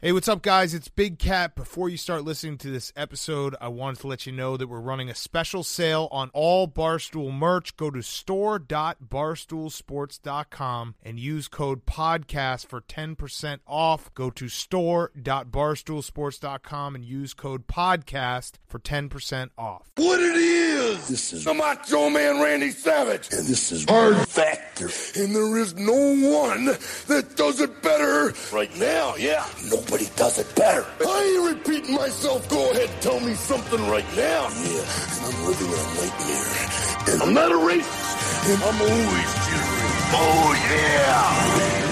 Hey, what's up, guys? It's Big Cat. Before you start listening to this episode, I wanted to let you know that we're running a special sale on all Barstool merch. Go to store.barstoolsports.com and use code PODCAST for 10% off. Go to store.barstoolsports.com and use code PODCAST for 10% off. What it is? This is the Macho Man Randy Savage. and this is Hard Factor. And there is no one that does it better right now, yeah. Nobody does it better. I ain't repeating myself. Go ahead, tell me something right now. Yeah, and I'm living in a nightmare. And I'm not a racist, and I'm always cheering. Oh, yeah.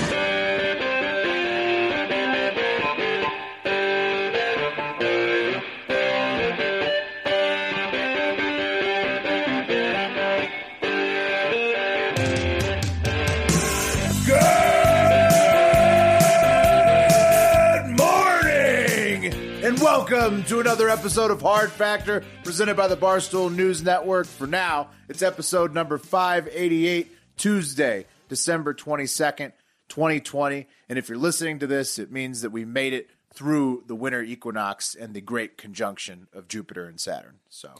Welcome to another episode of Hard Factor presented by the Barstool News Network. For now, it's episode number 588, Tuesday, December 22nd, 2020. And if you're listening to this, it means that we made it through the winter equinox and the great conjunction of Jupiter and Saturn. So,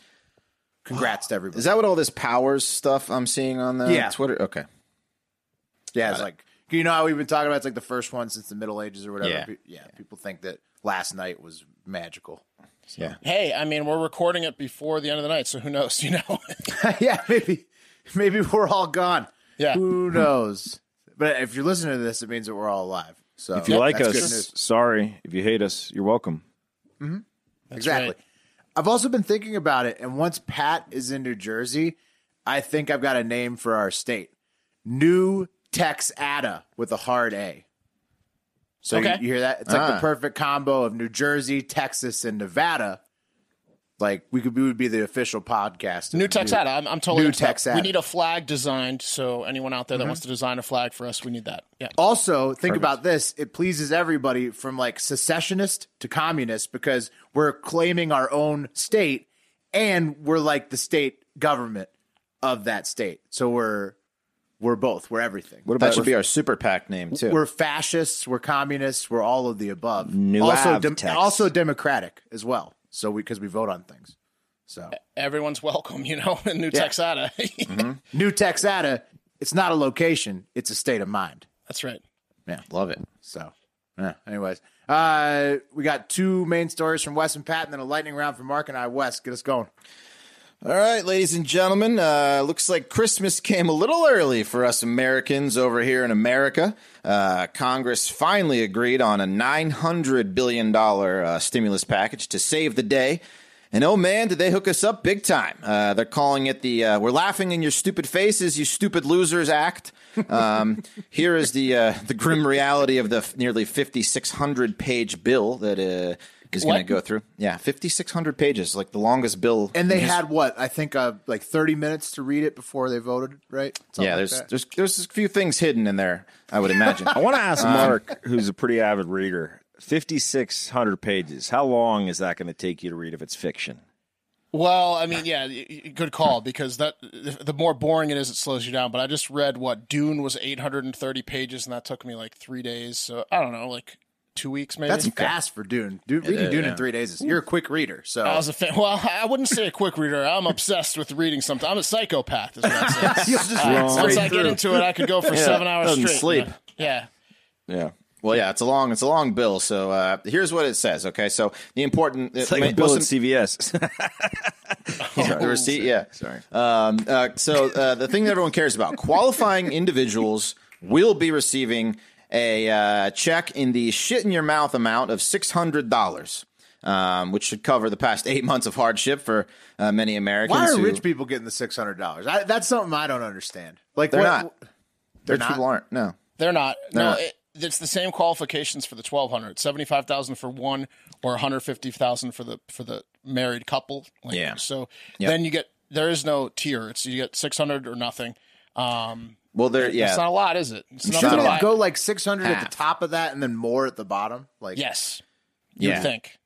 congrats to everybody. Is that what all this powers stuff I'm seeing on the Yeah. Twitter? Okay. Yeah, it's like you know how we've been talking about. It's like the first one since the Middle Ages or whatever. Yeah. Pe- yeah. People think that last night was magical. Yeah. Hey, I mean, we're recording it before the end of the night, so who knows? You know, yeah, maybe maybe we're all gone. Yeah. who knows? But if you're listening to this, it means that we're all alive. So If you like us, sorry. If you hate us, you're welcome. Mm-hmm. exactly. right. I've also been thinking about it, and once Pat is in New Jersey, I think I've got a name for our state: New Texada with a hard A. So you, Okay. you hear that? It's like Ah. the perfect combo of New Jersey, Texas, and Nevada. Like we could, we would be the official podcast. new Texada. I'm, I'm totally New. Texada. We need a flag designed. So anyone out there that wants to design a flag for us, we need that. Yeah. Also, think about this. It pleases everybody from like secessionist to communist because we're claiming our own state and we're like the state government of that state. So we're we're both. We're everything. What about that should be our super PAC name too? we're fascists, we're communists, we're all of the above. New also Avtex. also democratic as well. So we because we vote on things. So Everyone's welcome, you know, in New Yeah. Texada. New Texada, it's not a location, it's a state of mind. That's right. Yeah, love it. So, yeah, anyways, uh, we got two main stories from Wes and Pat, and then a lightning round from Mark and I. Wes, get us going. All right, ladies and gentlemen, uh, looks like Christmas came a little early for us Americans over here in America. Uh, Congress finally agreed on a $900 billion uh, stimulus package to save the day. And oh man, did they hook us up big time. Uh, they're calling it the uh, We're Laughing in Your Stupid Faces, You Stupid Losers Act. Um, here is the, uh, the grim reality of the f- nearly 5,600 page bill that uh, is going to go through. Yeah, 5,600 pages, like the longest bill. And they his- had what I think uh, like thirty minutes to read it before they voted, right? Something yeah, like there's that. there's there's a few things hidden in there. I would imagine. I want to ask Mark, who's a pretty avid reader, 5,600 pages. How long is that going to take you to read if it's fiction? Well, I mean, yeah, y- y- good call because that the more boring it is, it slows you down. But I just read what Dune was 830 pages, and that took me like three days. So I don't know, like two weeks maybe. That's fast for Dune. Dude, reading is, Dune yeah. in three days is you're a quick reader. So I was a fan. Well, I wouldn't say a quick reader. I'm obsessed with reading something. I'm a psychopath, is what I'd say. you'll just Uh, once straight I get into it, I could go for seven hours doesn't straight. sleep. you? Yeah. Yeah. Well, yeah, it's a long it's a long bill. So uh, here's what it says. Okay, so the important It's like a bill at CVS. the receipt. Yeah. Sorry. Um, uh, so uh, the thing that everyone cares about: qualifying individuals will be receiving a uh, check in the shit in your mouth amount of six hundred dollars. Um, which should cover the past eight months of hardship for uh, many Americans. Why are who- rich people getting the six hundred dollars? That's something I don't understand. Like They're what- not. They're Rich not. people aren't. No. They're not. no, not. It, it's the same qualifications for the 1200 75000 for one or 150000 for the for the married couple. Like, Yeah. So Yep. then you get, there is no tier. It's you get 600 or nothing. Um, Well, there. Yeah. It's not a lot, is it? It's not Shouldn't a it go like six hundred at Half. the top of that and then more at the bottom? Like yes. You Yeah. would think.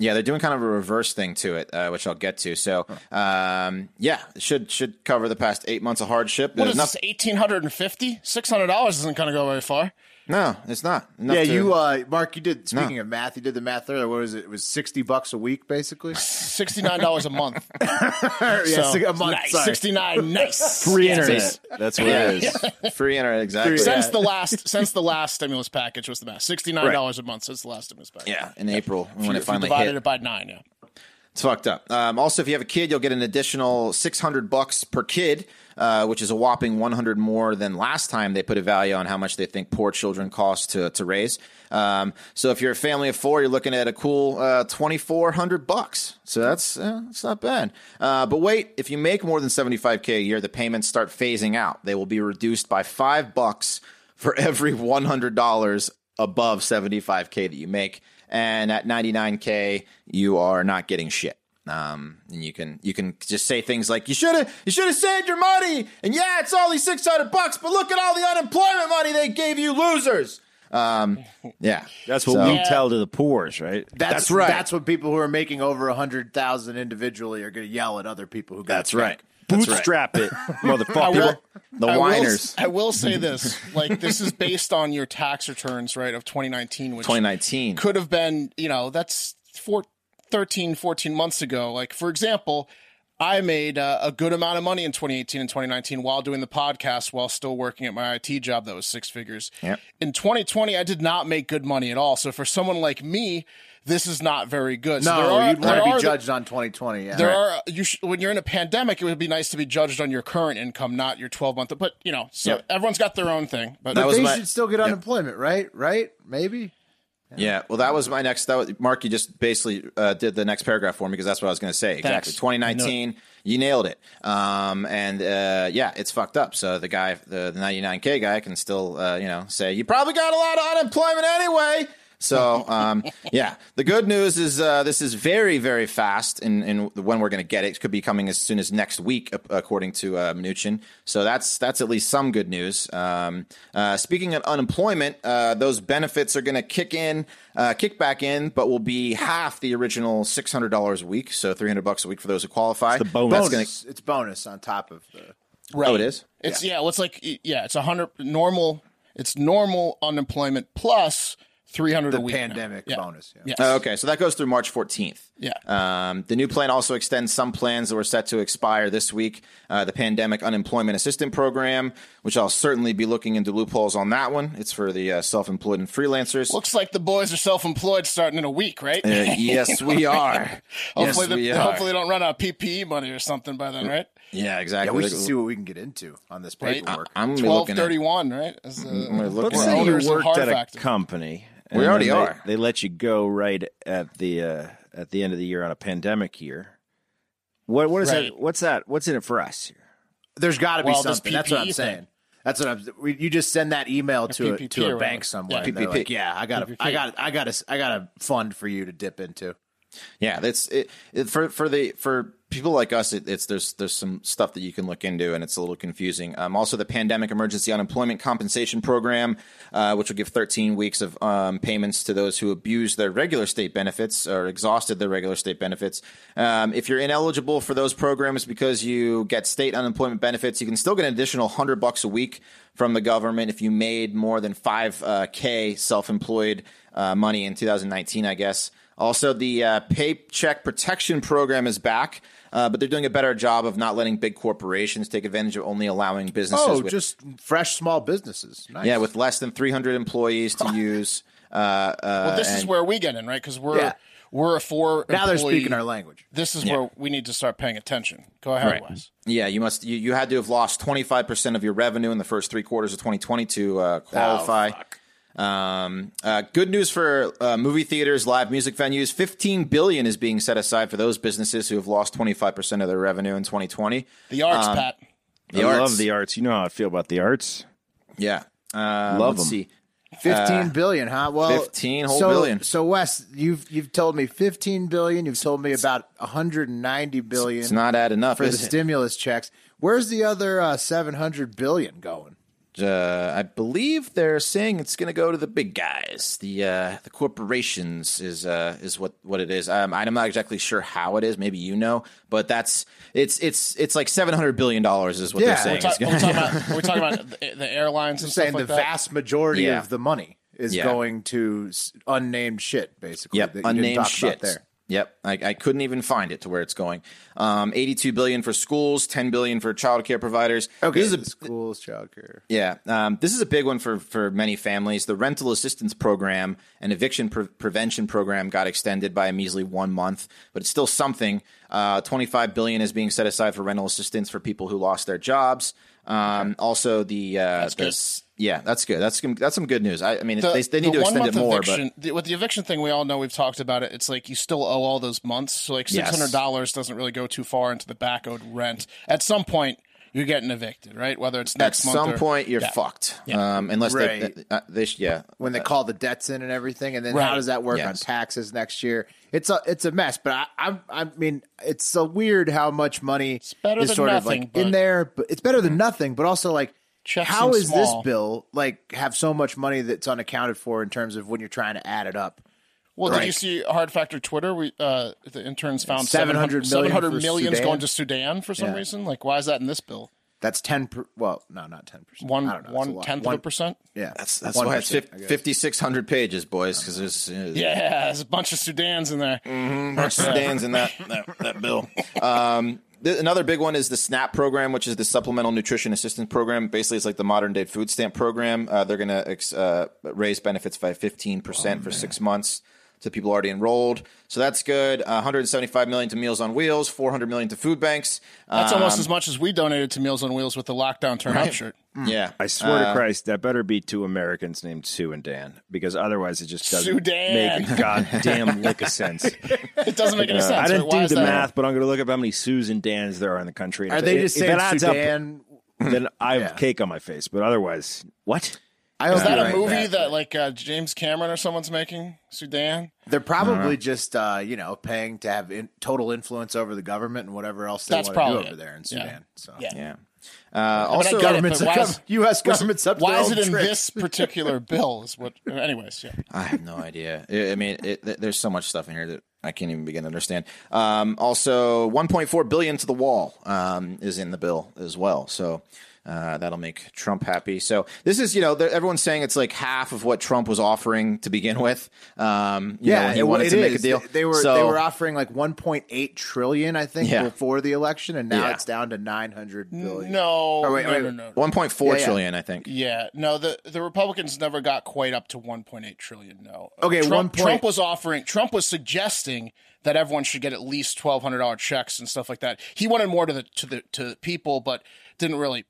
Yeah, they're doing kind of a reverse thing to it, uh, which I'll get to. So, um, yeah, it should should cover the past eight months of hardship. What There's is enough- this, 1850 $600 isn't going to go very far. No, it's not. Enough Yeah, to- you, uh, Mark. You did. Speaking of math, you did the math earlier. What was it? It was sixty bucks a week, basically. Sixty nine dollars a month. yeah, So, a month. nice. sorry. Sixty nine. Nice. Free Yeah. internet. That's what it is. free internet exactly. Since the last since the last stimulus package was the best. Sixty nine dollars a month since the last stimulus package. Yeah, in April when If it you finally divided hit. it by nine. Yeah. It's fucked up. Um, also, if you have a kid, you'll get an additional six hundred bucks per kid, uh, which is a whopping one hundred more than last time they put a value on how much they think poor children cost to to raise. Um, so, if you're a family of four, you're looking at a cool uh, twenty four hundred bucks. So that's uh, that's not bad. Uh, but wait, if you make more than seventy five k a year, the payments start phasing out. They will be reduced by five bucks for every one hundred dollars above seventy five k that you make and at 99k you are not getting shit um, and you can you can just say things like you should have you should have saved your money and yeah it's only 600 bucks but look at all the unemployment money they gave you losers um, yeah That's what So- we tell to the poors, right? That's, That's right. That's what people who are making over a hundred thousand individually are going to yell at other people who got. that's right that's right Bootstrap it, motherfucker. will- the I will- whiners I will say this: like this is based on your tax returns, right, of 2019, which 2019 could have been, you know, that's four, 13, 14 months ago. Like, for example, I made uh, a good amount of money in 2018 and 2019 while doing the podcast, while still working at my IT job that was six figures. Yep. In 2020, I did not make good money at all. So for someone like me, this is not very good. So No, there are, you'd want to are be the- judged on 2020. Yeah. there are you sh- when you're in a pandemic, it would be nice to be judged on your current income, not your 12 month. But you know, so Yep. everyone's got their own thing. But That was they my- should still get unemployment, right? Right? Maybe. Yeah, well, that was my next. That was, Mark, you just basically uh, did the next paragraph for me because that's what I was going to say. Exactly. Thanks. 2019, you nailed it. Um, and uh, yeah, it's fucked up. So the guy, the, the 99k guy, can still, uh, you know, say you probably got a lot of unemployment anyway. So um, yeah, the good news is uh, this is very very fast in, in when we're going to get it. It could be coming as soon as next week, according to uh, Mnuchin. So that's that's at least some good news. Um, uh, speaking of unemployment, uh, those benefits are going to kick in, uh, kick back in, but will be half the original six hundred dollars a week. So three hundred bucks a week for those who qualify. the bonus. That's Bonus. gonna- It's bonus on top of the. right. Oh, it is? It's yeah. well, it's like yeah. It's a hundred normal. It's normal unemployment plus 300 The a week. now. pandemic Yeah. bonus, yeah. Yes. Okay, so that goes through March 14th. Yeah. Um, the new plan also extends some plans that were set to expire this week. Uh, the Pandemic Unemployment Assistance Program, which I'll certainly be looking into loopholes on that one. It's for the uh, self employed and freelancers. Looks like the boys are self-employed starting in a week, right? Uh, yes, we are. hopefully, yes, we are. hopefully they don't run out of PPE money or something by then, right? yeah, Yeah, exactly. we should see what we can get into on this Right. paperwork. I'm gonna be Twelve looking at. thirty-one, right? As the, gonna look Let's say you worked at a Factor. company. We already they- are. They let you go right at the uh, at the end of the year on a pandemic year. What what is Right. that? What's that? What's in it for us here? There's got to be Well, something. That's what I'm saying. thing. That's what I'm. We, you just send that email to a, PPP to a bank somewhere. Yeah. and PPP. like, yeah, I got a. I got, I got a, I got a fund for you to dip into. Yeah, that's it, it for for the for people like us. It, it's there's there's some stuff that you can look into, and it's a little confusing. Um, also, the Pandemic Emergency Unemployment Compensation Program, uh, which will give 13 weeks of um, payments to those who abuse their regular state benefits or exhausted their regular state benefits. Um, if you're ineligible for those programs because you get state unemployment benefits, you can still get an additional hundred bucks a week from the government if you made more than five uh, k self-employed uh, money in 2019, I guess. Also, the uh, Paycheck Protection Program is back, uh, but they're doing a better job of not letting big corporations take advantage of only allowing businesses. Oh, with, just fresh small businesses. Nice. yeah, with less than 300 employees to use. Uh, uh, Well, this is where we get in, right? Because we're Yeah. we're a four. now they're speaking our language. This is where we need to start paying attention. Go ahead, Wes. Yeah, you must. You, you had to have lost 25 percent of your revenue in the first three quarters of 2020 to uh, qualify. Um, uh, good news for uh, movie theaters, live music venues. 15 billion is being set aside for those businesses who have lost 25 percent of their revenue in 2020. The arts, Pat. The I arts. love the arts. You know how I feel about the arts. Yeah, uh, Love let's 'em. see. Fifteen billion, huh? Well, 15 whole so, billion. So, Wes, you've you've told me fifteen billion. You've told me about one hundred and ninety billion It's not adding up for the it? stimulus checks. Where's the other uh, seven hundred billion going? Uh, I believe they're saying it's going to go to the big guys, the uh, the corporations is uh, is what what it is. Um, I'm not exactly sure how it is. Maybe you know, but that's it's it's it's like seven hundred billion dollars is what Yeah, they're saying. We're gonna- talking about, we're talking about the, the airlines and saying stuff like the that. vast majority Yeah. of the money is Yeah. going to unnamed shit, basically. Yep, that unnamed shit. there. Yep, I, I couldn't even find it to where it's going. Um, Eighty-two billion for schools, ten billion for child care providers. Okay, this is a schools, childcare. Yeah, um, this is a big one for for many families. The rental assistance program and eviction pre- prevention program got extended by a measly one month, but it's still something. Uh, Twenty five billion is being set aside for rental assistance for people who lost their jobs. Um, Also, the, uh, the good. s- yeah, that's good. That's some- that's some good news. I, I mean, The- they, they need the to extend it more, eviction, the, with the eviction thing, we all know we've talked about it. It's like you still owe all those months. So like six hundred dollars doesn't really go too far into the back owed rent. At some point, you're getting evicted, right? Whether it's but at next month At some or- point you're Yeah. fucked. Yeah. Um, unless they, Right. uh, they, yeah, when they call the debts in and everything, and then Right. how does that work on taxes next year? It's a it's a mess. But I I, I mean, it's so weird how much money it's better is than sort of like but- in there, but it's better than nothing. But also like. Checks how seem is this bill like have so much money that's unaccounted for in terms of when you're trying to add it up? Well, Right. did you see Hard Factor Twitter? We uh, the interns found 700 700 million 700 for millions Sudan? going to Sudan for some Yeah. reason. Like, why is that in this bill? That's ten. Per, well, no, not ten percent. One I don't know. It's a one One- of a percent. Yeah, that's that's 1%, why it's I guess. fifty six hundred pages, boys. Because there's uh, Yeah, there's a bunch of Sudans in there. bunch of Sudans in that, that, that bill. Um, th- another big one is the SNAP program, which is the Supplemental Nutrition Assistance Program. Basically, it's like the modern day food stamp program. Uh, they're going to ex- uh, raise benefits by 15% for six months to people already enrolled. So that's good. Uh, 175 million to Meals on Wheels, 400 million to food banks. That's Um, almost as much as we donated to Meals on Wheels with the lockdown turn up shirt. Yeah. I swear Uh, to Christ, that better be two Americans named Sue and Dan, because otherwise it just doesn't Sudan. make a goddamn lick of sense. It doesn't make any Uh, sense. I didn't? Why do is the that? math, but I'm going to look up how many Sues and Dans there are in the country. Are If- they just if it saying adds up, Sudan? then I have Yeah. cake on my face. But otherwise, what? I Is hope that you're a movie Matt. that like uh, James Cameron or someone's making? Sudan? They're probably just uh, you know paying to have in, total influence over the government and whatever else they That's want to do probably over it. there in Yeah. Sudan. So Yeah. Uh, I mean, I also, get government's but why a is- gov- U.S. government's up Why is it in tricks. this particular bill? Is what? Anyways, yeah. I have no idea. I I mean, it, there's so much stuff in here that I can't even begin to understand. Um, also, 1.4 billion to the wall um, is in the bill as well. So uh, that'll make Trump happy. So this is, you know, everyone's saying it's like half of what Trump was offering to begin with. Um, you know, Yeah, when he it, wanted it to make a deal. They were So- they were offering like 1.8 trillion, I think, Yeah. before the election, and now Yeah. it's down to 900 billion. No, Oh, wait, no, wait, no, no. 1.4 Yeah, yeah. trillion, I think. Yeah, no. The the Republicans never got quite up to 1.8 trillion. No. Okay, Trump, one point- Trump was offering. Trump was suggesting that everyone should get at least twelve hundred dollar checks and stuff like that. He wanted more to the to the to the people, but didn't really.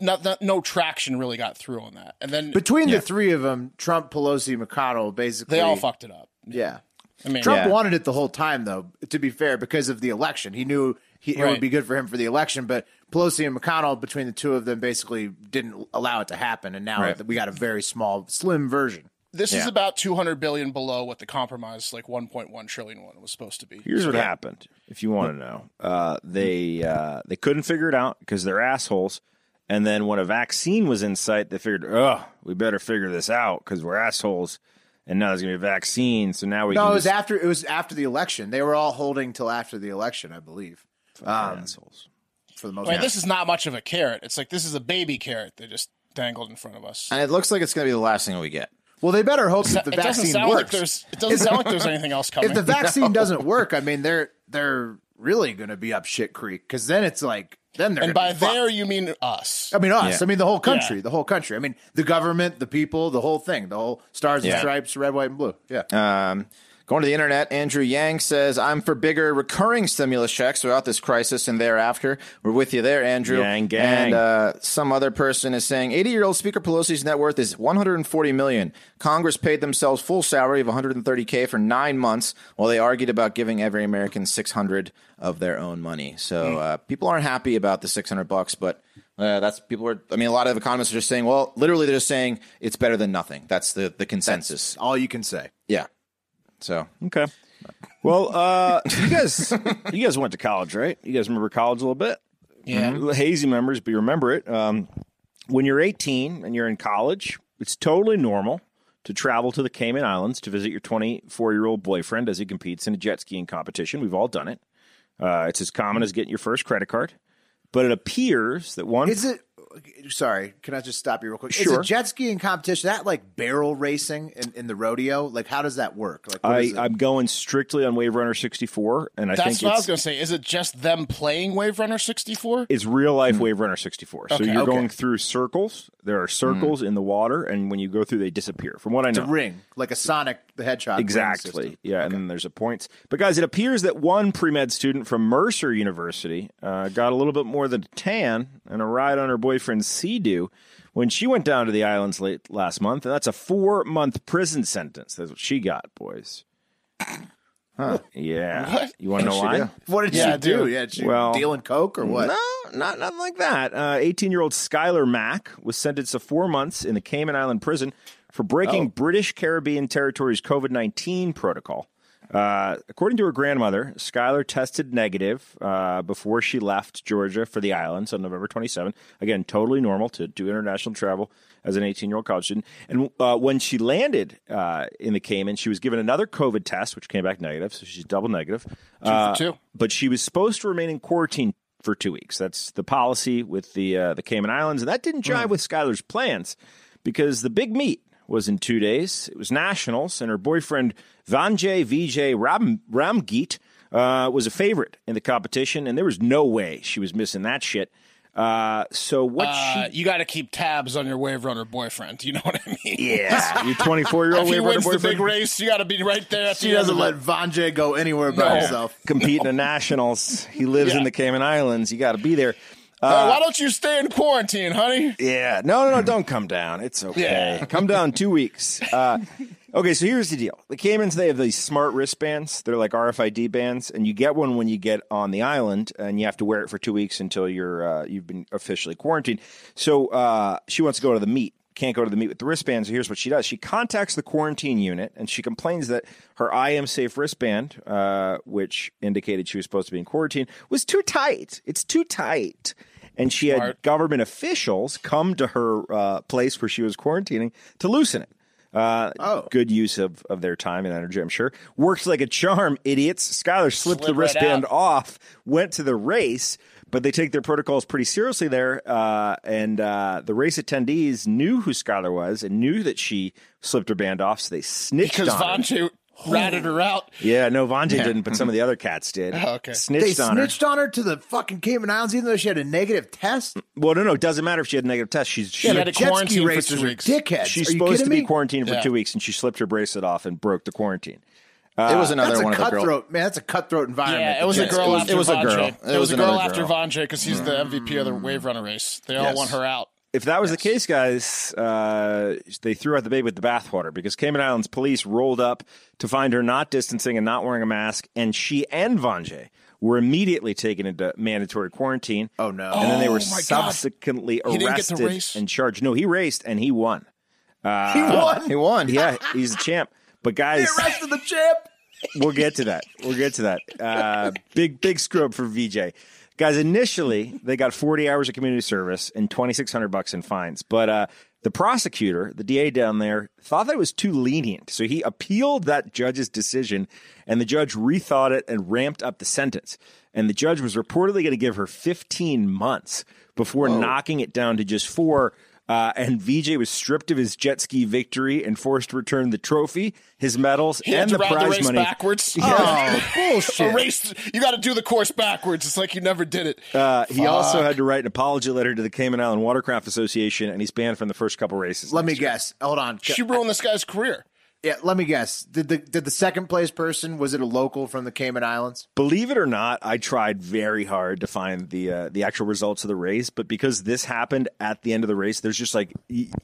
Not, not no traction really got through on that, and then Between the three of them, Trump, Pelosi, McConnell, basically they all fucked it up. Yeah. I mean, Trump Yeah. wanted it the whole time, though. To be fair, because of the election, he knew he, it would be good for him for the election. But Pelosi and McConnell, between the two of them, basically didn't allow it to happen, and now Right. we got a very small, slim version. this is about 200 billion below what the compromise like 1.1 trillion one was supposed to be. Here's what happened. If you want to know, uh, they uh, they couldn't figure it out because they're assholes. And then when a vaccine was in sight, they figured, oh, we better figure this out because we're assholes. And now there's gonna be a vaccine, so now we No, can it was just after it was after the election. They were all holding till after the election, I believe, um, assholes. for the most I mean, part. this is not much of a carrot. It's like this is a baby carrot they just dangled in front of us. And it looks like it's going to be the last thing we get. Well, they better hope that the it doesn't vaccine sound works. like there's. It doesn't sound like there's anything else coming. if the vaccine doesn't work, I mean, they're they're really going to be up shit creek because then it's like then they're and by there you mean us. I mean us. Yeah. I mean the whole country. Yeah. The whole country. I mean the government, the people, the whole thing. The whole stars Yeah. and stripes, red, white, and blue. Yeah. Um, going to the internet, Andrew Yang says, I'm for bigger recurring stimulus checks throughout this crisis and thereafter. We're with you there, Andrew. Yang gang. And uh, some other person is saying 80 year old Speaker Pelosi's net worth is 140 million. Congress paid themselves full salary of 130K for nine months while they argued about giving every American 600 of their own money. So uh, people aren't happy about the 600 bucks, but. Uh, that's people are. I mean, a lot of economists are just saying. Well, literally, they're just saying it's better than nothing. That's the the consensus. All you can say. Yeah. So Okay. Well, uh, you guys, you guys went to college, right? You guys remember college a little bit? Yeah. Little hazy memories, but you remember it. Um, when you're 18 and you're in college, it's totally normal to travel to the Cayman Islands to visit your 24 year old boyfriend as he competes in a jet skiing competition. We've all done it. Uh, it's as common as getting your first credit card. But it appears that one. Is it? Sorry, can I just stop you real quick? Is Sure. a jet skiing competition that like barrel racing in, in the rodeo? Like, how does that work? Like, what I, is it? I'm going strictly on Wave Runner 64, and I That's think what I was going to say. Is it just them playing Wave Runner 64? it's real life Wave Runner 64. So Okay. you're Okay. going through circles. There are circles in the water, and when you go through, they disappear. From what I know, it's know, a ring, like a Sonic the Hedgehog. Exactly. system. Yeah, and then there's a points. But guys, it appears that one pre med student from Mercer University uh, got a little bit more than a tan and a ride on her boyfriend Sea-Doo when she went down to the islands late last month, and that's a four month prison sentence. That's what she got, boys. Huh. Yeah. What? You want to know she why? do? What did Yeah, she do? dude. Yeah, she Well- dealing coke or what? No, not nothing like that. Uh, 18 year old Skylar Mack was sentenced to four months in the Cayman Island prison for breaking oh. British Caribbean territory's COVID 19 protocol. Uh, according to her grandmother, Skylar tested negative uh, before she left Georgia for the islands on November 27. Again, totally normal to do international travel as an 18 year old college student. And uh, when she landed uh, in the Cayman, she was given another COVID test, which came back negative. So she's double negative. Uh, two. But she was supposed to remain in quarantine for two weeks. That's the policy with the uh, the Cayman Islands, and that didn't jive with Skylar's plans because the big meet was in two days. It was nationals, and her boyfriend Vanjae Vijay Ram Ramgeet uh, was a favorite in the competition, and there was no way she was missing that shit. Uh, so what Uh, she you got to keep tabs on your Wave Runner boyfriend. You know what I mean? yeah, your 24 year old If he wave runner wins the big race, you got to be right there. At She the doesn't let it. Vanjae go anywhere by No. himself. competing in nationals. He lives in the Cayman Islands. You got to be there. Uh, why don't you stay in quarantine, honey? Yeah, no, no, no, don't come down. It's okay. Yeah. Come down two weeks. Uh, okay, so here's the deal: the Caymans they have these smart wristbands. They're like RFID bands, and you get one when you get on the island, and you have to wear it for two weeks until you're uh, you've been officially quarantined. So uh, she wants to go to the meet. Can't go to the meet with the wristbands. So here's what she does: she contacts the quarantine unit, and she complains that her I am safe wristband, uh, which indicated she was supposed to be in quarantine, was too tight. It's too tight. And she had government officials come to her uh, place where she was quarantining to loosen it. Uh, Oh. good use of, of their time and energy, I'm sure. Worked like a charm, idiots. Skylar slipped the Slid right wristband off, went to the race, but they take their protocols pretty seriously there. Uh, and uh, the race attendees knew who Skylar was and knew that she slipped her band off, so they snitched Because on her. Vanjae ratted her out. Yeah, no, Vanjae didn't, but some of the other cats did. Oh, okay. Snitched They on her. snitched on her to the fucking Cayman Islands, even though she had a negative test. Well, no, no, it doesn't matter if she had a negative test. She's she, had a jet ski quarantine for racers two are weeks. Dickheads. she's Are you supposed to be me? quarantined for Yeah. two weeks, and she slipped her bracelet off and broke the quarantine. it was another That's one a of the girls. cutthroat, man. That's a cutthroat environment. Yeah, it was a Yes. girl was- after it was a Vanjae. girl. It, It was, was a girl another after girl. Vanjae because he's the mm. MVP of the Wave Runner race. They all Yes. want her out. If that was the case, guys, uh, they threw out the baby with the bathwater because Cayman Islands police rolled up to find her not distancing and not wearing a mask, and she and Vanjae were immediately taken into mandatory quarantine. Oh, no. And then they were Oh, my God. subsequently He didn't get arrested and charged. No, he raced and he won. he won. He won. Yeah, he's the champ. But They guys, arrested the champ. we'll get to that. We'll get to that. Uh, big, big scrub for VJ. Guys, initially they got 40 hours of community service and 2,600 bucks in fines. But uh, the prosecutor, the DA down there, thought that it was too lenient. So he appealed that judge's decision, and the judge rethought it and ramped up the sentence. And the judge was reportedly going to give her 15 months before knocking it down to just four. Uh, and VJ was stripped of his jet ski victory and forced to return the trophy, his medals, He had and to the ride the prize race money. backwards. Oh, bullshit. A race, you got to do the course backwards. It's like you never did it. Uh, he also had to write an apology letter to the Cayman Island Watercraft Association, and he's banned from the first couple races. Let me year. guess. Hold on. she ruined this guy's career. Yeah, let me guess. Did the did the second place person was it a local from the Cayman Islands? Believe it or not, I tried very hard to find the uh, the actual results of the race, but because this happened at the end of the race, there's just like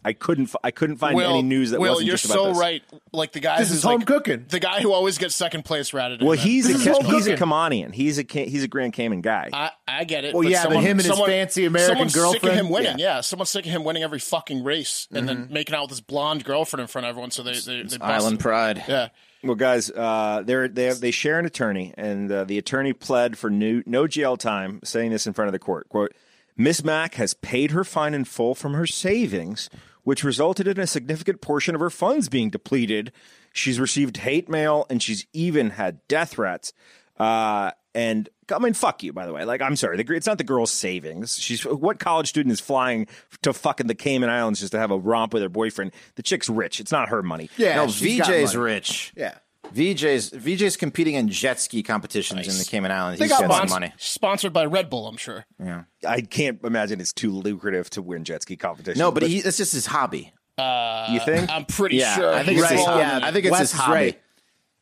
I couldn't f- I couldn't find Will, any news that Will, wasn't you're just about so this. right. Like the guy This is home like- cooking. The guy who always gets second place ratted. Well, in that. he's This a home he's a cooking. Caymanian. He's a he's a Grand Cayman guy. I, I get it. Well, yeah, but him and his fancy American someone's sick of girlfriend? him winning. Yeah. Yeah. someone's sick of him winning every fucking race and then making out with his blonde girlfriend in front of everyone. So they they, they bust Island pride. Yeah, Well, guys, uh, they're, they have, they share an attorney, and uh, the attorney pled for new, no jail time, saying this in front of the court. "Quote: Miss Mack has paid her fine in full from her savings, which resulted in a significant portion of her funds being depleted. She's received hate mail and she's even had death threats. Uh, and I mean, fuck you, by the way. Like, I'm sorry, the, it's not the girl's savings. She's what college student is flying to fucking the Cayman Islands just to have a romp with her boyfriend? The chick's rich. It's not her money. Yeah, no, VJ's money. rich. Yeah. VJ's VJ's competing in jet ski competitions in the Cayman Islands. They He's got got some spons- money. sponsored by Red Bull, I'm sure. Yeah. I can't imagine it's too lucrative to win jet ski competition. No, but he, it's just his hobby. Uh, you think? I'm pretty Yeah, sure. I think he's it's his- rolling yeah, I think it's Wes his hobby. right.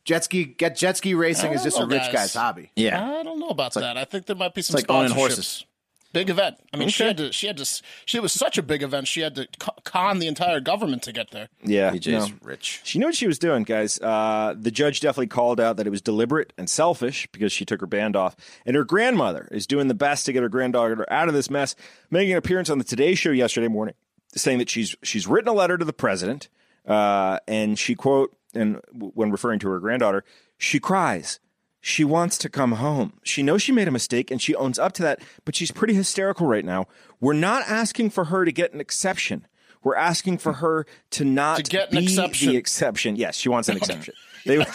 Jet ski, get jet ski racing is just a rich guys. guy's hobby. Yeah. I don't know about that. I think there might be some like owning horses. Big event. I mean, she had to. She had to. She was such a big event. She had to con the entire government to get there. yeah, VJ's no. rich. She knew what she was doing, guys. Uh, the judge definitely called out that it was deliberate and selfish because she took her band off. And her grandmother is doing the best to get her granddaughter out of this mess, making an appearance on the Today Show yesterday morning, saying that she's she's written a letter to the president, uh, and she quote and when referring to her granddaughter, she cries. She wants to come home. She knows she made a mistake and she owns up to that, but she's pretty hysterical right now. We're not asking for her to get an exception. We're asking for her to not To get an be exception. the exception. Yes, she wants an exception. They,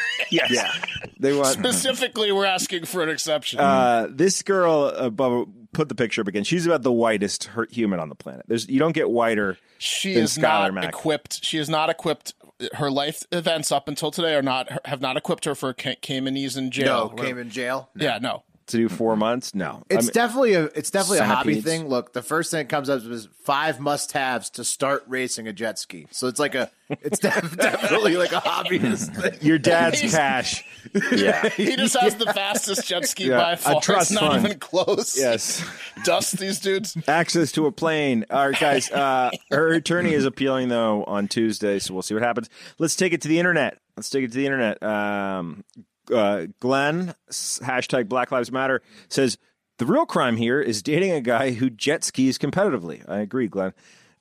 yes, they want. Specifically, we're asking for an exception. Uh, this girl, uh, Bubba, put the picture up again. She's about the whitest human on the planet. There's you don't get whiter. she than is Skylar not Mack. equipped. She is not equipped. Her life events up until today are not have not equipped her for Ca- Caymanese in jail. No, came in jail. Yeah, no. To do four months. No, I It's mean, definitely a it's definitely a hobby thing. Look, the first thing that comes up is five must haves to start racing a jet ski. So it's like a it's def- definitely like a hobbyist thing. your dad's cash. Yeah. He just has the fastest jet ski Yeah, by a far. trust it's not fund. even close. Yes. Dust these dudes. access to a plane. All right, guys. Uh, her attorney is appealing though on Tuesday, so we'll see what happens. Let's take it to the internet. Let's take it to the internet. Um, uh, Glenn hashtag Black Lives Matter says the real crime here is dating a guy who jet skis competitively. I agree, Glenn.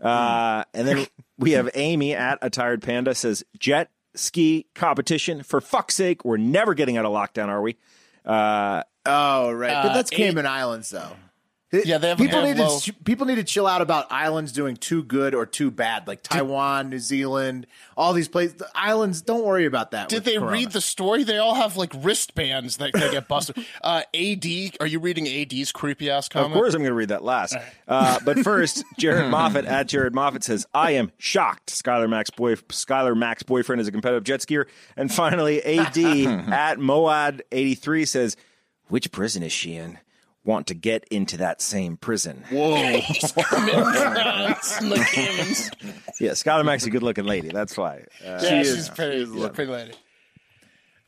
Uh, and then we have Amy at a tired panda says jet ski competition. For fuck's sake, we're never getting out of lockdown, are we? Uh, Oh right, but Uh, that's eight- Cayman Islands though. Yeah, they have- people need have to people need to chill out about islands doing too good or too bad, like Taiwan, New Zealand, all these places. The islands, don't worry about that. Did they Corona. read the story? They all have like wristbands that they get busted. Uh, AD, are you reading AD's creepy ass comment? Of course, I'm going to read that last. Uh, but first, Jared Moffat at Jared Moffat says, "I am shocked. Skylar Mack's boy, Skylar Mack's boyfriend is a competitive jet skier." And finally, AD at Moad83 says, "Which prison is she in? Want to get into that same prison?" Whoa. France and the Yeah, Skylar Mack's a good-looking lady. That's why. Uh, Yeah, is- she's pretty, yeah, pretty lady.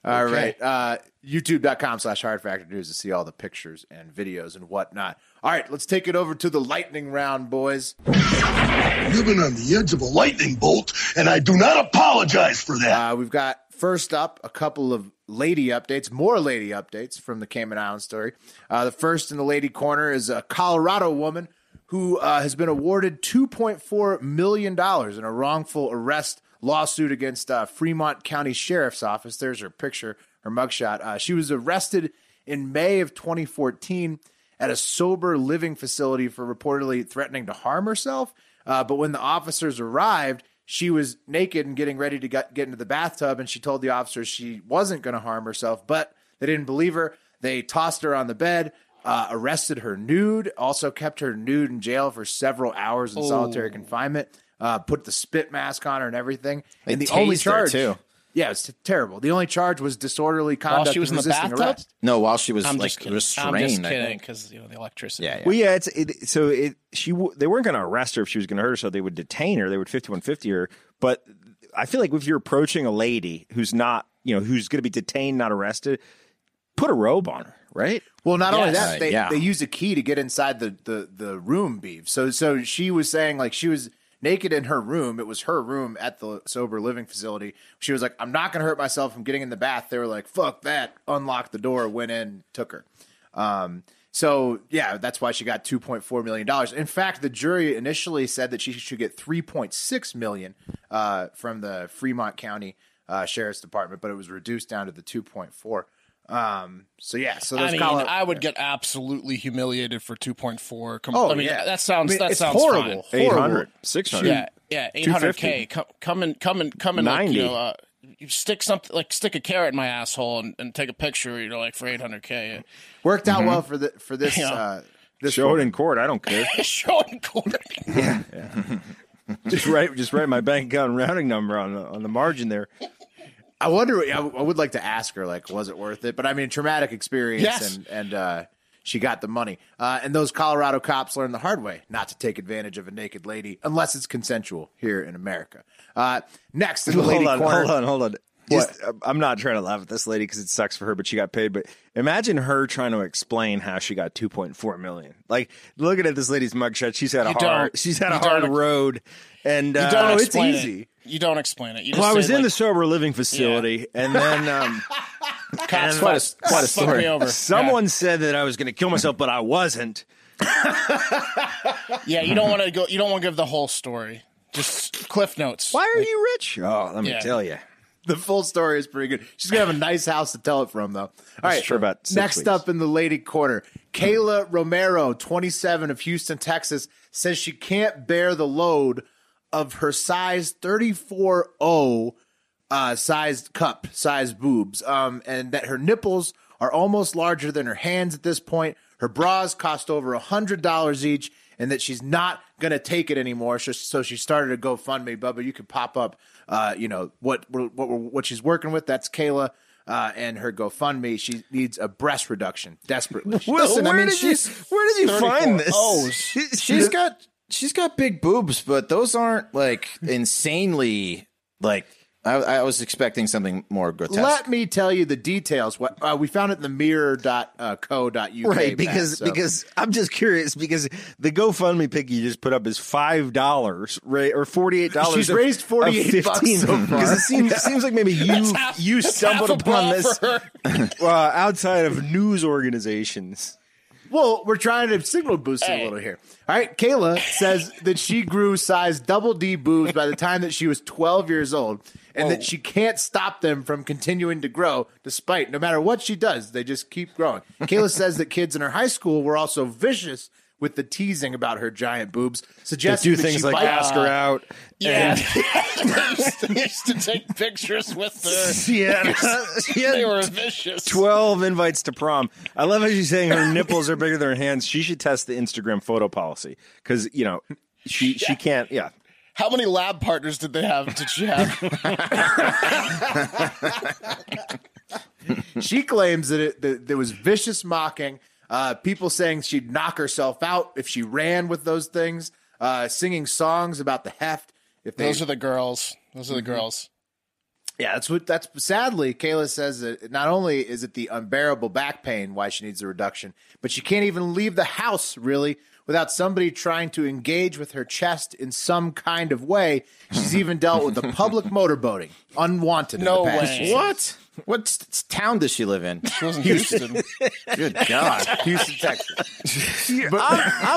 All right. Uh, YouTube.com slash Hard Factor News to see all the pictures and videos and whatnot. All right, let's take it over to the lightning round, boys. You've been on the edge of a lightning bolt, and I do not apologize for that. Uh, we've got first up a couple of lady updates, more lady updates from the Cayman Island story. Uh, the first in the lady corner is a Colorado woman who uh, has been awarded $2.4 million in a wrongful arrest lawsuit against uh, Fremont County Sheriff's Office. There's her picture, her mugshot. Uh, she was arrested in May of 2014 at a sober living facility for reportedly threatening to harm herself. Uh, but when the officers arrived, she was naked and getting ready to get, get into the bathtub, and she told the officers she wasn't going to harm herself, but they didn't believe her. They tossed her on the bed, uh, arrested her nude, also kept her nude in jail for several hours in solitary confinement, uh, put the spit mask on her and everything. They and the only charge, too. Yeah, it's terrible. The only charge was disorderly conduct While she was in the resisting bathtub? arrest. No, while she was I'm like just kidding. restrained. I'm just kidding because you know the electricity. Yeah, yeah. Well, yeah, it's it, so it she they weren't going to arrest her if she was going to hurt herself. They would detain her. They would fifty one fifty her. But I feel like if you're approaching a lady who's not you know who's going to be detained, not arrested, put a robe on her, right? Well, not only Yes. that, Uh, they, yeah. they used a key to get inside the, the, the room, beef. So so she was saying like she was naked in her room. It was her room at the sober living facility. She was like, I'm not gonna hurt myself from getting in the bath. They were like, fuck that. Unlocked the door, went in, took her. Um so yeah, that's why she got two point four million dollars. In fact, the jury initially said that she should get three point six million uh, from the Fremont County uh, Sheriff's Department, but it was reduced down to the two point four. Um, so yeah, so I mean, Colorado- I would get absolutely humiliated for 2.4. Com- Oh, I mean, yeah. that sounds I mean, that it's sounds horrible. fine. 800, 600. Yeah, yeah, 800k. Come, come and come and come and like, you know, uh, you stick something like stick a carrot in my asshole and, and take a picture. You know, like for 800k. worked out well for the for this Yeah. uh, this Show one. it in court. I don't care. Showing yeah. just write just write my bank account rounding number on the on the margin there. I wonder. I, I would like to ask her, like, was it worth it? But I mean, traumatic experience, Yes. and and uh, she got the money. Uh, and those Colorado cops learned the hard way not to take advantage of a naked lady unless it's consensual here in America. Uh, next, in the lady on, corner, hold on, hold on. Just, uh, I'm not trying to laugh at this lady because it sucks for her, but she got paid. But imagine her trying to explain how she got 2.4 million. Like looking at this lady's mugshot, she's had a You hard, she's had a hard road. And You uh, don't it's easy. It. You don't explain it. You just well, I was say, in the sober living facility, and then um, cops quite a- quite a story. me over. someone said that I was going to kill myself, but I wasn't. Yeah. yeah, you don't want to go. You don't want to give the whole story. Just cliff notes. Why are you rich? Oh, let me Yeah. tell you. the full story is pretty good. She's gonna have a nice house to tell it from, though. All right, for about next weeks. up in the lady corner, Kayla Romero, 27 of Houston, Texas, says she can't bear the load of her size 34O uh, sized cup, sized boobs, um, and that her nipples are almost larger than her hands at this point. Her bras cost over a hundred dollars each, and that she's not gonna take it anymore. So, so she started a GoFundMe. Bubba, you can pop up, uh, you know what what what, what she's working with. That's Kayla. Uh, and her GoFundMe, she needs a breast reduction desperately. Listen, I where mean, did you, where did you find this? O's. she's got she's got big boobs, but those aren't like insanely like. I, I was expecting something more grotesque. Let me tell you the details. What uh, we found it in the mirror.co.uk. Right, because Matt, so- because I'm just curious because the GoFundMe pic you just put up is five dollars, right, or forty eight dollars. She's raised 48 bucks so far. Because it seems it seems like maybe you half- you stumbled upon this uh, outside of news organizations. Well, we're trying to signal boost it a little here. All right, Kayla says that she grew size double D boobs by the time that she was 12 years old, and that she can't stop them from continuing to grow, despite no matter what she does, they just keep growing. Kayla says that kids in her high school were also vicious with the teasing about her giant boobs, suggesting do that things she like bite- ask her out. Yeah, they, used to, take pictures with her. Yeah, she had They were vicious. 12 invites to prom. I love how she's saying her nipples are bigger than her hands. She should test the Instagram photo policy because, you know, she, she can't, yeah. How many lab partners did they have? Did she have? she claims that, it, that there was vicious mocking, uh, people saying she'd knock herself out if she ran with those things, uh, singing songs about the heft. If they, Those are the girls. Those are the girls. yeah, that's what. That's sadly, Kayla says that not only is it the unbearable back pain why she needs a reduction, but she can't even leave the house really without somebody trying to engage with her chest in some kind of way. She's even dealt with the public motorboating, unwanted. in No the past. way. what? What s- town does she live in? She was in Houston. Good God. Houston, Texas. I'm,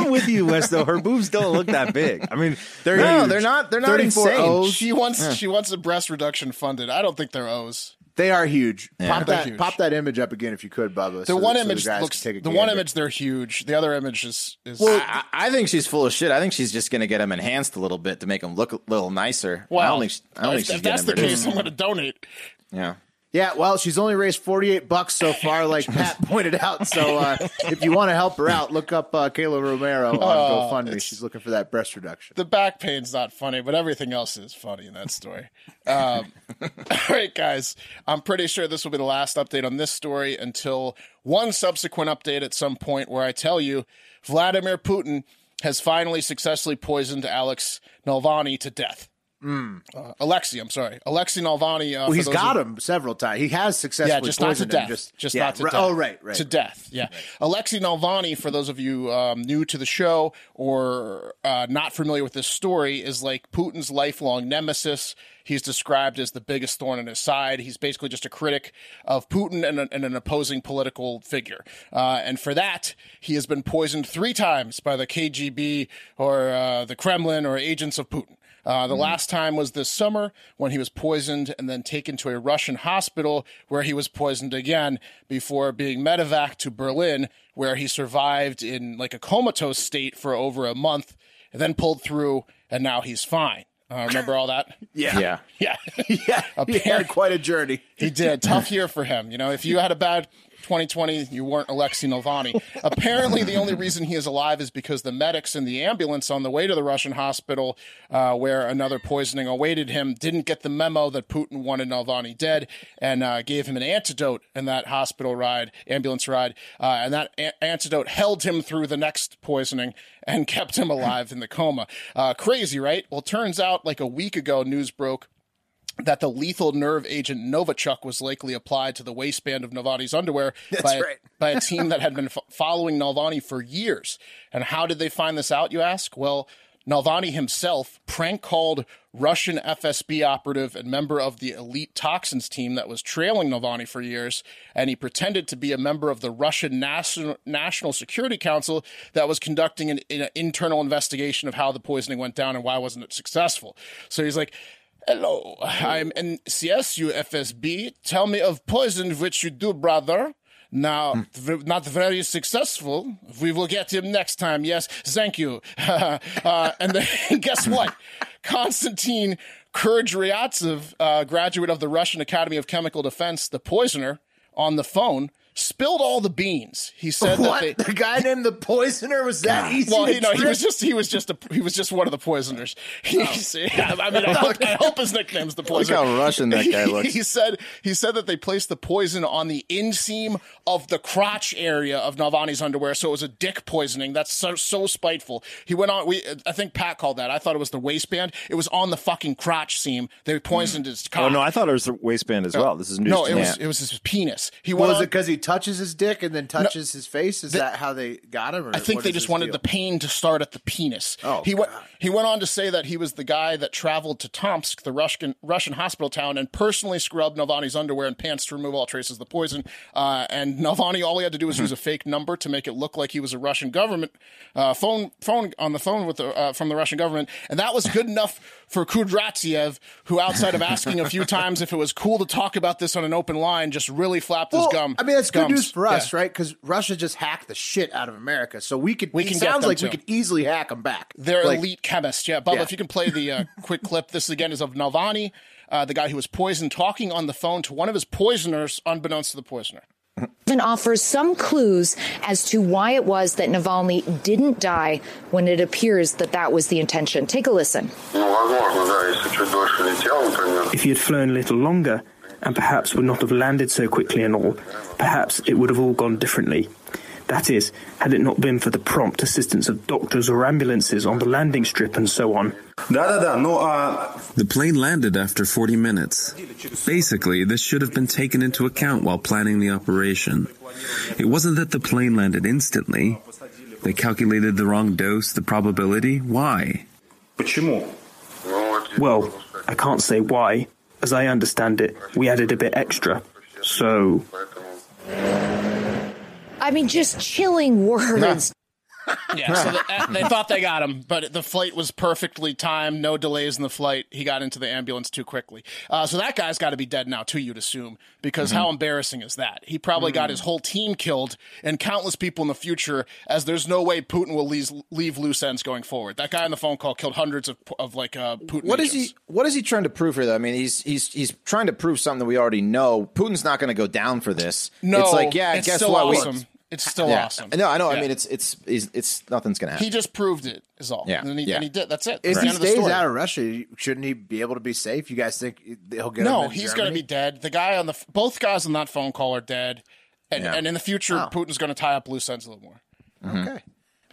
I'm with you, Wes, though. Her boobs don't look that big. I mean, They're No, huge. they're not. They're not insane. O's. She wants she wants a breast reduction funded. I don't think they're O's. They are huge. Pop They're that huge. pop that image up again if you could, Bubba. The so one that- so image guys looks. can take The one image they're huge. The other image is is. I, I think she's full of shit. I think she's just going to get them enhanced a little bit to make them look a little nicer. I don't think. She, I don't if, think she's if that's the them case, I'm going to donate. Yeah. Yeah, well, she's only raised forty eight bucks so far, like Pat pointed out. So uh, if you want to help her out, look up uh, Kayla Romero on Oh, GoFundMe. She's looking for that breast reduction. The back pain's not funny, but everything else is funny in that story. Um, all right, guys. I'm pretty sure this will be the last update on this story until one subsequent update at some point where I tell you Vladimir Putin has finally successfully poisoned Alex Navalny to death. Uh, Alexei, I'm sorry, Alexei Navalny. Uh, Well, he's got who- him several times. He has successfully yeah, just not to poisoned him. death. Just, Just, yeah, not to ri- death. Oh, right, right. To death. Yeah. Alexei Navalny, for those of you um, new to the show or uh, not familiar with this story, is like Putin's lifelong nemesis. He's described as the biggest thorn in his side. He's basically just a critic of Putin and, a, and an opposing political figure. Uh, and for that, he has been poisoned three times by the KGB or uh, the Kremlin or agents of Putin. Uh, the last time was this summer when he was poisoned and then taken to a Russian hospital where he was poisoned again before being medevac to Berlin, where he survived in like a comatose state for over a month, and then pulled through, and now he's fine. Uh, remember all that? Yeah. Yeah. Yeah. Yeah. He had quite a journey. He did. Tough year for him. You know, if you had a bad 2020, you weren't Alexei Navalny. Apparently, the only reason he is alive is because the medics in the ambulance on the way to the Russian hospital, uh, where another poisoning awaited him, didn't get the memo that Putin wanted Navalny dead and uh, gave him an antidote in that hospital ride, ambulance ride. Uh, and that a- antidote held him through the next poisoning and kept him alive in the coma. Uh, crazy, right? Well, turns out like a week ago, news broke that the lethal nerve agent Novichok was likely applied to the waistband of Navalny's underwear by, right. by a team that had been f- following Navalny for years. And how did they find this out, you ask? Well, Navalny himself prank called Russian FSB operative and member of the elite toxins team that was trailing Navalny for years, and he pretended to be a member of the Russian National National Security Council that was conducting an, an internal investigation of how the poisoning went down and why wasn't it successful. So he's like, Hello, I'm NCSU FSB. Tell me of poison which you do, brother. Now, v- not very successful. We will get him next time. Yes, thank you. uh, and then, guess what? Konstantin Kudryavtsev, uh, graduate of the Russian Academy of Chemical Defense, the poisoner, on the phone, spilled all the beans. He said What? that they, the guy named the poisoner was that easy? well, you know, he was just he was just a he was just one of the poisoners. He's, yeah, oh. I mean, I hope, I hope his nickname's the poisoner. Look how Russian that guy looks. he said he said that they placed the poison on the inseam of the crotch area of Navalny's underwear, so it was a dick poisoning. That's so so spiteful. He went on. We I think Pat called that. I thought it was the waistband. It was on the fucking crotch seam. They poisoned hmm. his cock. Oh no, I thought it was the waistband as well. This is news. no, it me. was it was his penis. He Was went it because he touches his dick and then touches his face? Is that how they got him? Or I think they just wanted deal? the pain to start at the penis. Oh, he went. He went on to say that he was the guy that traveled to Tomsk, the Russian Russian hospital town, and personally scrubbed Navalny's underwear and pants to remove all traces of the poison. Uh, and Navalny, all he had to do was use a fake number to make it look like he was a Russian government uh, phone phone on the phone with the uh, from the Russian government, and that was good enough for Kudryavtsev, who outside of asking a few times if it was cool to talk about this on an open line, just really flapped his gum. I mean, that's good news for us, yeah. right? Because Russia just hacked the shit out of America, so we could. We can sounds like too. we could easily hack them back. They're like, elite chemists, yeah. Bubba, yeah. if you can play the uh, quick clip. This again is of Nalvani, uh, the guy who was poisoned, talking on the phone to one of his poisoners, unbeknownst to the poisoner. Even offers some clues as to why it was that Navalny didn't die when it appears that that was the intention. Take a listen. If he had flown a little longer, and perhaps would not have landed so quickly and all. Perhaps it would have all gone differently. That is, had it not been for the prompt assistance of doctors or ambulances on the landing strip and so on. Uh, the plane landed after 40 minutes. Basically, this should have been taken into account while planning the operation. It wasn't that the plane landed instantly. They calculated the wrong dose, the probability. Why? Well, I can't say why, as I understand it, we added a bit extra. So. I mean, just chilling words. Yeah, so the, uh, they thought they got him, but the flight was perfectly timed, no delays in the flight. He got into the ambulance too quickly. Uh, so that guy's got to be dead now, too, you'd assume, because how embarrassing is that? He probably got his whole team killed and countless people in the future, as there's no way Putin will leave, leave loose ends going forward. That guy on the phone call killed hundreds of, of like uh, Putin. What is agents. he? What is he trying to prove here? Though I mean, he's he's he's trying to prove something that we already know. Putin's not going to go down for this. No, it's like yeah, guess what? We- awesome. It's still yeah. awesome. No, I know. I mean, it's it's it's, it's nothing's going to happen. He just proved it, is all. Yeah, And he, yeah. and he did. That's it. If That's the he end of the stays story. out of Russia, shouldn't he be able to be safe? You guys think he'll get? No, in he's going to be dead. The guy on the both guys on that phone call are dead, and Yeah. and in the future, Oh. Putin's going to tie up loose ends a little more. Okay.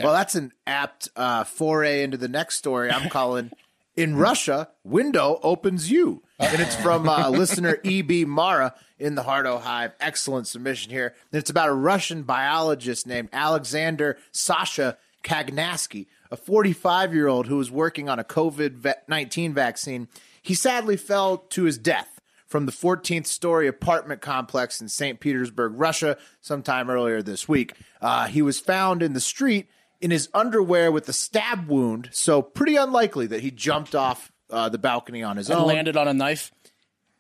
Well, that's an apt uh, foray into the next story I'm calling In Russia, Window Opens You. And it's from uh, listener E.B. Mara in the Hardo Hive. Excellent submission here. And it's about a Russian biologist named Alexander Sasha Kagnaski, a 45 year old who was working on a COVID 19 vaccine. He sadly fell to his death from the 14th story apartment complex in St. Petersburg, Russia, sometime earlier this week. Uh, he was found in the street in his underwear with a stab wound, so pretty unlikely that he jumped off uh, the balcony on his And own. landed on a knife.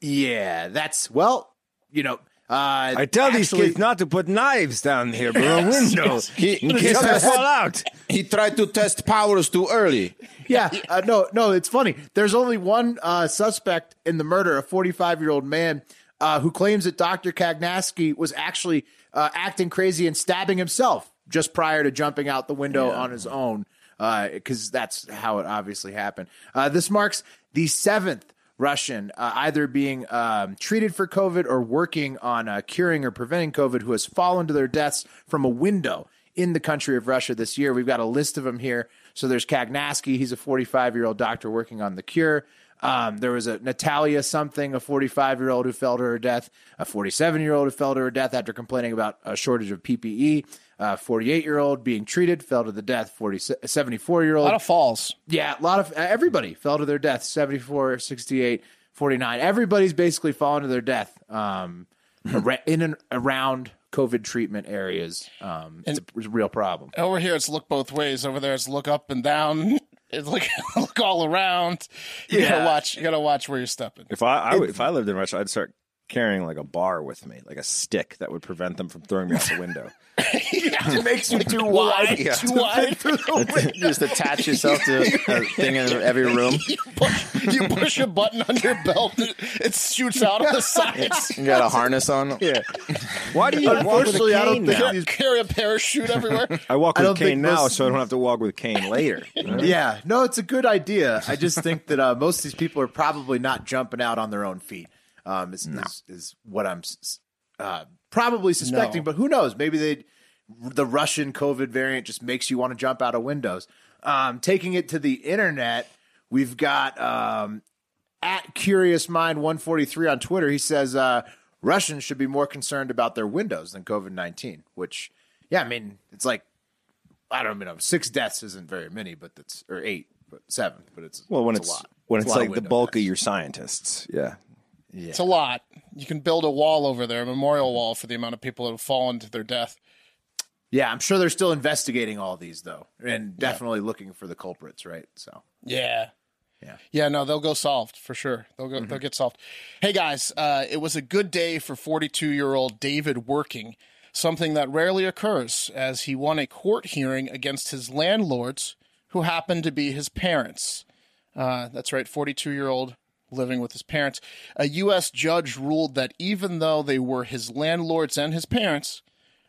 Yeah, that's well, you know. Uh, I tell these kids not to put knives down here below windows. He, In case they fall out. he tried to test powers too early. yeah, uh, no, no, it's funny. There's only one uh, suspect in the murder, a 45 year old man uh, who claims that Dr. Kagnaski was actually uh, acting crazy and stabbing himself just prior to jumping out the window on his own, because that's how it obviously happened. Uh, this marks the seventh Russian uh, either being um, treated for COVID or working on uh, curing or preventing COVID who has fallen to their deaths from a window in the country of Russia this year. We've got a list of them here. So there's Kagnaski. He's a 45 year old doctor working on the cure. Um, there was a Natalia something, a 45 year old who fell to her death, a 47 year old who fell to her death after complaining about a shortage of PPE, a 48 year old being treated, fell to the death, 40, 74 year old. A lot of falls. Yeah, a lot of everybody fell to their death 74, 68, 49. Everybody's basically fallen to their death um, in and around COVID treatment areas. Um, it's, a, it's a real problem. Over here, it's look both ways. Over there, it's look up and down. It's look look all around. You Yeah. gotta watch. You gotta watch where you're stepping. If I, I would- if I lived in Russia, I'd start carrying like a bar with me, like a stick that would prevent them from throwing me out the window. it makes you too wide. Yeah. Too wide. Just attach yourself to a thing in every room. You push, you push a button on your belt, it, it shoots out of the sides. You got a harness on. Yeah. Why do you walk with a Unfortunately, I don't cane think now? these- Carry a parachute everywhere. I walk with a cane now, most- so I don't have to walk with a cane later. you know? Yeah, no, it's a good idea. I just think that uh, most of these people are probably not jumping out on their own feet. Um, is, is, is what I'm uh, probably suspecting, No. but who knows? Maybe they the Russian COVID variant just makes you want to jump out of windows. Um, taking it to the internet, we've got um, at Curious Mind 143 on Twitter. He says uh, Russians should be more concerned about their windows than COVID 19. Which, yeah, I mean, it's like I don't know, six deaths isn't very many, but that's or eight, but seven, but it's Well, when it's, it's, a lot. when It's it's, a lot of like the bulk of your scientists, yeah. It's a lot. You can build a wall over there, a memorial wall for the amount of people that have fallen to their death. Yeah, I'm sure they're still investigating all these though, and definitely looking for the culprits, right? So Yeah. Yeah. Yeah, no, they'll go solved for sure. They'll go they'll get solved. Hey guys, uh, it was a good day for 42-year-old David Working, something that rarely occurs as he won a court hearing against his landlords who happened to be his parents. Uh, that's right, 42-year-old living with his parents. A U.S. judge ruled that even though they were his landlords and his parents,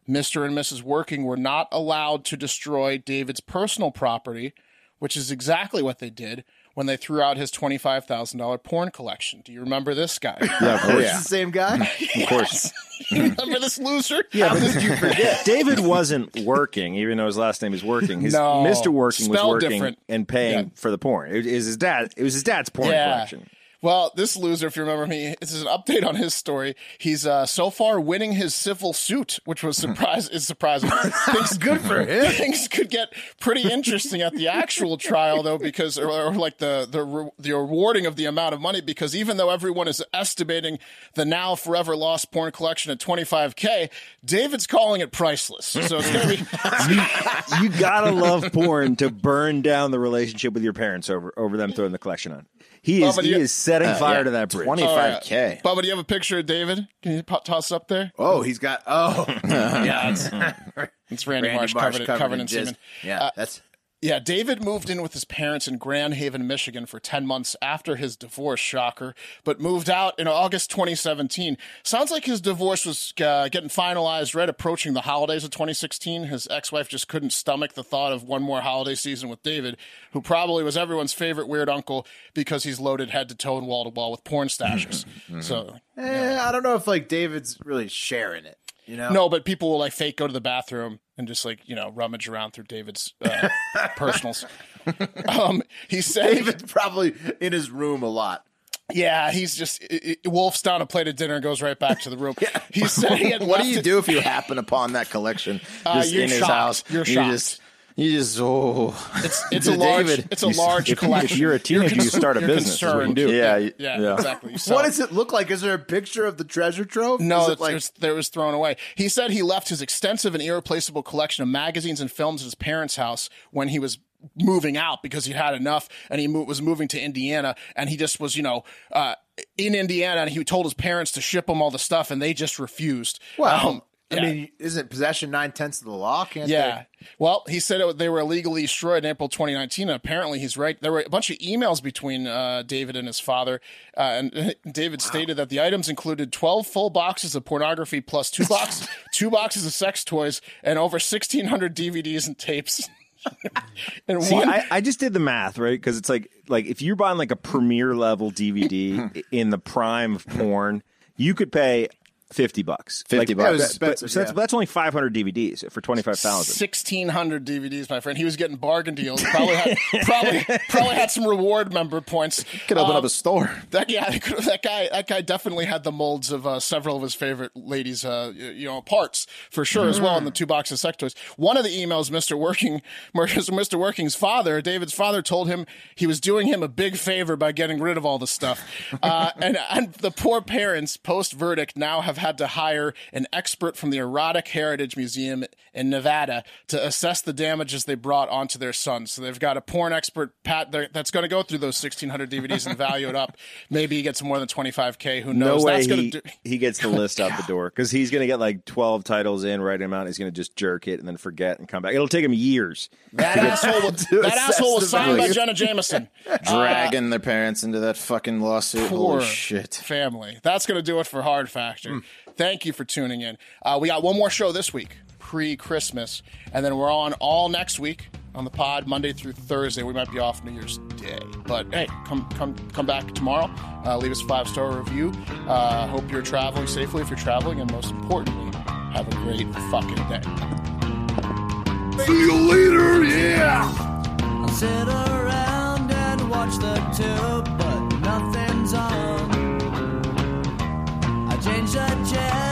Mr. and Mrs. Working were not allowed to destroy David's personal property, which is exactly what they did when they threw out his $25,000 porn collection. Do you remember this guy? Yeah, of course. It's the same guy. of course. you remember this loser? Yeah, but did you forget? David wasn't working, even though his last name is Working. His No, Mr. Working was working different. and paying Yeah. for the porn. It is his dad. It was his dad's porn Yeah. collection. Well, this loser, if you remember me, this is an update on his story. He's uh, so far winning his civil suit, which was surprise is surprising. Things Good for him. Things could get pretty interesting at the actual trial, though, because or, or like the the re- the awarding of the amount of money, because even though everyone is estimating the now forever lost porn collection at twenty five k, David's calling it priceless. So it's gonna be You gotta love porn to burn down the relationship with your parents over over them throwing the collection on. He is Bubba, do he you- is setting Uh, fire yeah. to that bridge. 25K. Bubba, do you have a picture of David? Can you po- toss up there? Oh, he's got. Oh, yeah. It's, It's Randy, Randy Marsh, Marsh covered, covered covered in in semen. Yeah, Uh, that's Yeah, David moved in with his parents in Grand Haven, Michigan for 10 months after his divorce, shocker, but moved out in August 2017. Sounds like his divorce was uh, getting finalized right approaching the holidays of 2016. His ex wife just couldn't stomach the thought of one more holiday season with David, who probably was everyone's favorite weird uncle because he's loaded head to toe and wall to wall with porn stashes. so, Eh, I don't know if like David's really sharing it. You know, no, but people will like fake go to the bathroom and just like, you know, rummage around through David's uh, personals. Um, he said David's probably in his room a lot. Yeah, he's just i i wolfs down a plate of dinner and goes right back to the room. He said he had What do you it- do if you happen upon that collection Uh, just you're in his house? You're you shocked. just you just oh It's it's a large David. it's a large if, collection. if you're a teenager, you concerned- start a business. You concerned. do. Yeah, yeah, y- yeah, exactly. You sell What does it look like? Is there a picture of the treasure trove? No, it it's, like it's, there was thrown away. He said he left his extensive and irreplaceable collection of magazines and films at his parents' house when he was moving out because he had enough and he mo- was moving to Indiana and he just was, you know, uh, in Indiana and he told his parents to ship him all the stuff and they just refused. Well, Um, I mean, isn't possession nine tenths of the law? Can't Yeah. Well, he said it, they were illegally destroyed in April 2019. And apparently, he's right. There were a bunch of emails between uh, David and his father. Uh, and David stated that the items included 12 full boxes of pornography plus two, box, two boxes of sex toys and over 1,600 DVDs and tapes. and See, one, I, I just did the math, right? Because it's like like if you're buying like a premiere level DVD in the prime of porn, you could pay fifty bucks. 50 Like, bucks. that- That but- so that's, yeah. that's only five hundred DVDs for twenty five thousand. 1600 DVDs, my friend. He was getting bargain deals. Probably had, probably, probably had some reward member points. Could open Um, up a store. That yeah, that guy that guy definitely had the molds of uh, several of his favorite ladies, uh, you know, parts for sure as well in the two boxes of sex toys. One of the emails, Mister Working, Mister Working's father, David's father, told him he was doing him a big favor by getting rid of all the stuff, uh, and and the poor parents, post verdict, now have had to hire an expert from the Erotic Heritage Museum in Nevada to assess the damages they brought onto their son. So they've got a porn expert Pat there that's going to go through those 1600 DVDs and value it up. Maybe he gets more than 25k. Who knows? No way that's he, going to do. he gets the oh list out the door because he's going to get like 12 titles in, write him out. He's going to just jerk it and then forget and come back. It'll take him years. That asshole, was, that asshole was signed by. Jenna Jameson. Dragging uh, their parents into that fucking lawsuit. Poor Holy shit. family. That's going to do it for Hard Factor. Thank you for tuning in. Uh, we got one more show this week, pre Christmas, and then we're on all next week on the pod, Monday through Thursday. We might be off New Year's Day, but hey, come come come back tomorrow. Uh, leave us a five star review. Uh, hope you're traveling safely if you're traveling, and most importantly, have a great fucking day. See you later, yeah! I'll sit around and watch the tube, but nothing's on. I